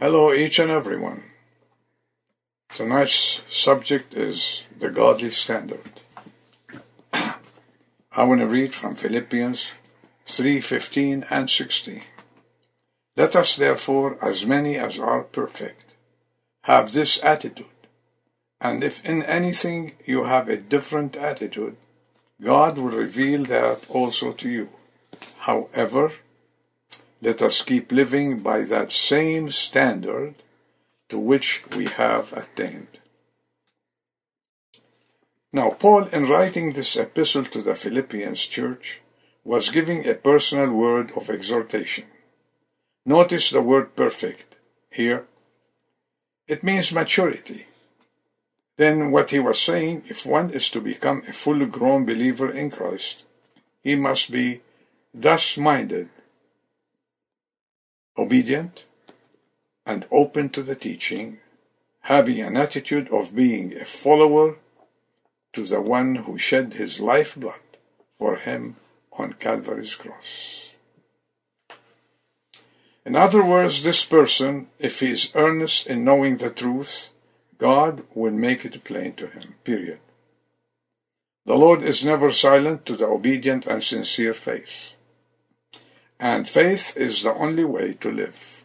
Hello, each and everyone. Tonight's subject is the godly standard. I want to read from Philippians 3:15 and 16. Let us therefore, as many as are perfect, have this attitude, and if in anything you have a different attitude, God will reveal that also to you. However, let us keep living by that same standard to which we have attained. Now, Paul, in writing this epistle to the Philippians church, was giving a personal word of exhortation. Notice the word perfect here. It means maturity. Then, what he was saying, if one is to become a full grown believer in Christ, he must be thus minded obedient and open to the teaching, having an attitude of being a follower to the one who shed his lifeblood for him on Calvary's cross. In other words, this person, if he is earnest in knowing the truth, God will make it plain to him. Period. The Lord is never silent to the obedient and sincere faith. And faith is the only way to live.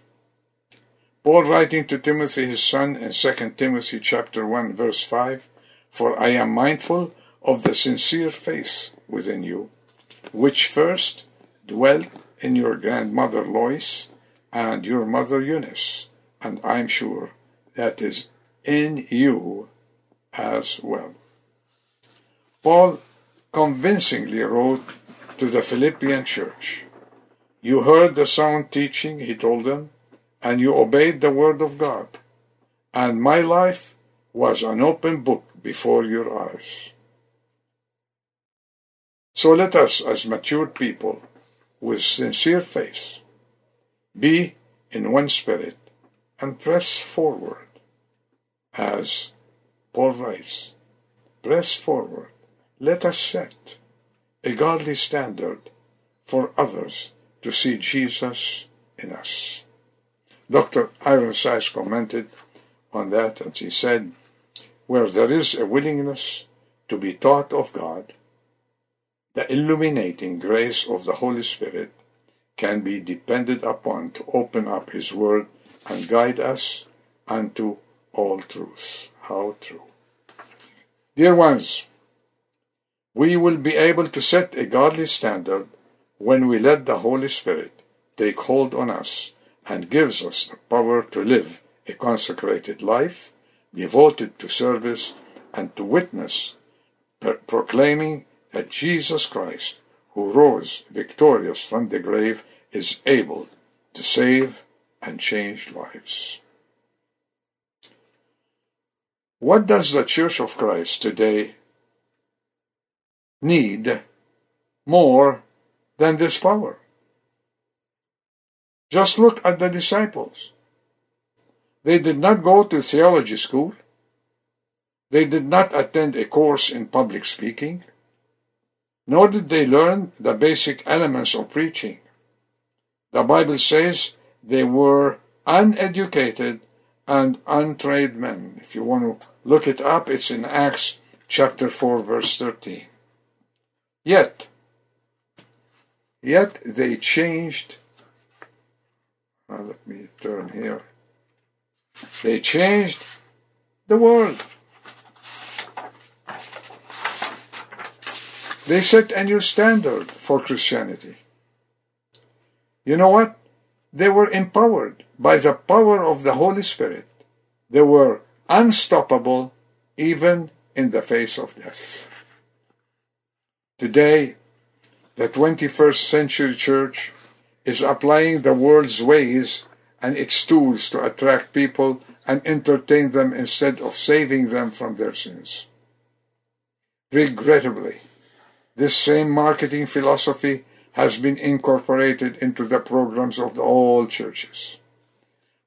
Paul writing to Timothy his son in 2 Timothy chapter 1 verse 5, For I am mindful of the sincere faith within you, which first dwelt in your grandmother Lois and your mother Eunice, and I am sure that is in you as well. Paul convincingly wrote to the Philippian church, you heard the sound teaching, he told them, and you obeyed the word of God. And my life was an open book before your eyes. So let us, as matured people, with sincere faith, be in one spirit and press forward, as Paul writes. Press forward. Let us set a godly standard for others to see Jesus in us. Dr. Ironside commented on that and he said, Where there is a willingness to be taught of God, the illuminating grace of the Holy Spirit can be depended upon to open up His Word and guide us unto all truth. How true. Dear ones, we will be able to set a godly standard when we let the Holy Spirit take hold on us and gives us the power to live a consecrated life, devoted to service and to witness, proclaiming that Jesus Christ, who rose victorious from the grave, is able to save and change lives. What does the Church of Christ today need more than this power. Just look at the disciples. They did not go to theology school. They did not attend a course in public speaking, nor did they learn the basic elements of preaching. The Bible says they were uneducated and untrained men. If you want to look it up, it's in Acts chapter 4, verse 13. Yet, Yet they changed. Uh, let me turn here. They changed the world. They set a new standard for Christianity. You know what? They were empowered by the power of the Holy Spirit. They were unstoppable even in the face of death. Today, the 21st century church is applying the world's ways and its tools to attract people and entertain them instead of saving them from their sins. Regrettably, this same marketing philosophy has been incorporated into the programs of all churches.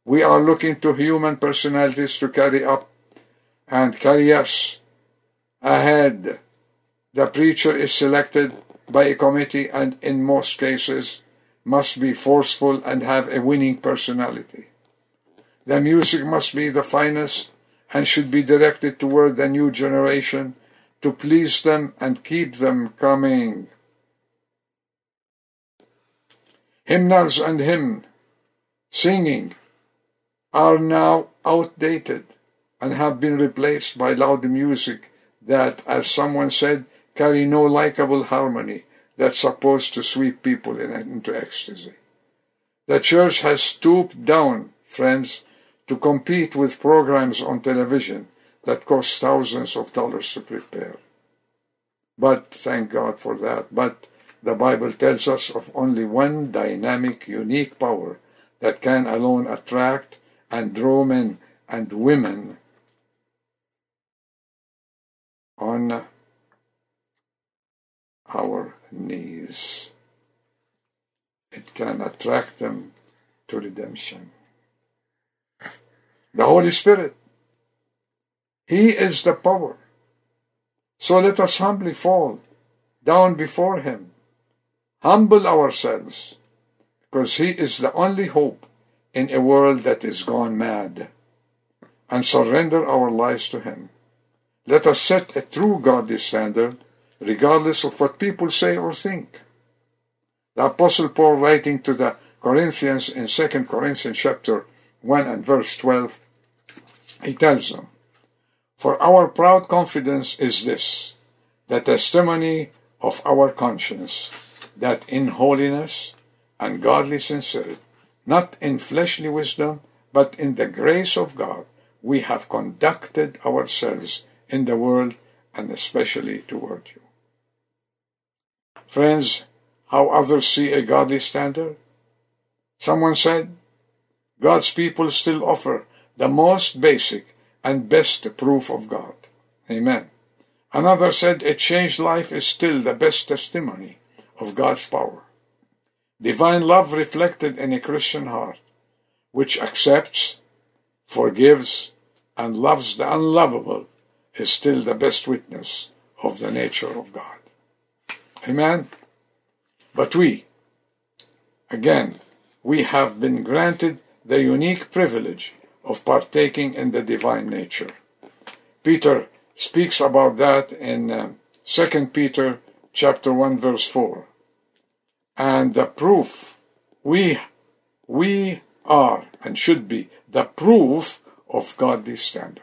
We are looking to human personalities to carry up and carry us ahead. The preacher is selected by a committee and in most cases must be forceful and have a winning personality. The music must be the finest and should be directed toward the new generation to please them and keep them coming. Hymnals and hymn singing are now outdated and have been replaced by loud music that, as someone said, carry no likable harmony that's supposed to sweep people in, into ecstasy. The church has stooped down, friends, to compete with programs on television that cost thousands of dollars to prepare. But thank God for that. But the Bible tells us of only one dynamic, unique power that can alone attract and draw men and women on our knees. It can attract them to redemption. The Holy Spirit. He is the power. So let us humbly fall down before Him, humble ourselves, because He is the only hope in a world that is gone mad, and surrender our lives to Him. Let us set a true godly standard, regardless of what people say or think. The Apostle Paul, writing to the Corinthians in 2 Corinthians chapter 1 and verse 12, he tells them, For our proud confidence is this, the testimony of our conscience, that in holiness and godly sincerity, not in fleshly wisdom, but in the grace of God, we have conducted ourselves in the world and especially toward you. Friends, how others see a godly standard? Someone said, God's people still offer the most basic and best proof of God. Amen. Another said, a changed life is still the best testimony of God's power. Divine love reflected in a Christian heart, which accepts, forgives, and loves the unlovable is still the best witness of the nature of God. Amen. But we, again, we have been granted the unique privilege of partaking in the divine nature. Peter speaks about that in uh, 2 Peter chapter 1 verse 4. And the proof we we are and should be the proof of godly standard.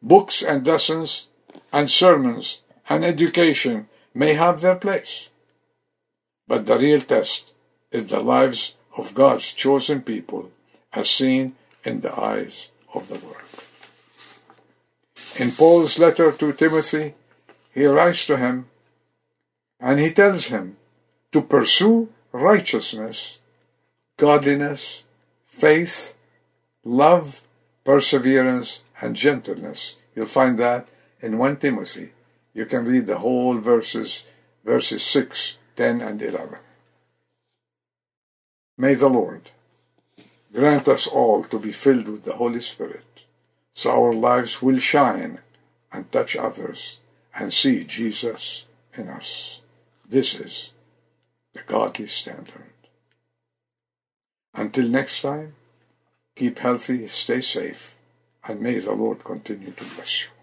Books and lessons and sermons and education may have their place. But the real test is the lives of God's chosen people as seen in the eyes of the world. In Paul's letter to Timothy, he writes to him and he tells him to pursue righteousness, godliness, faith, love, perseverance, and gentleness. You'll find that in 1 Timothy. You can read the whole verses, verses 6, 10, and 11. May the Lord grant us all to be filled with the Holy Spirit, so our lives will shine and touch others and see Jesus in us. This is the godly standard. Until next time, keep healthy, stay safe, and may the Lord continue to bless you.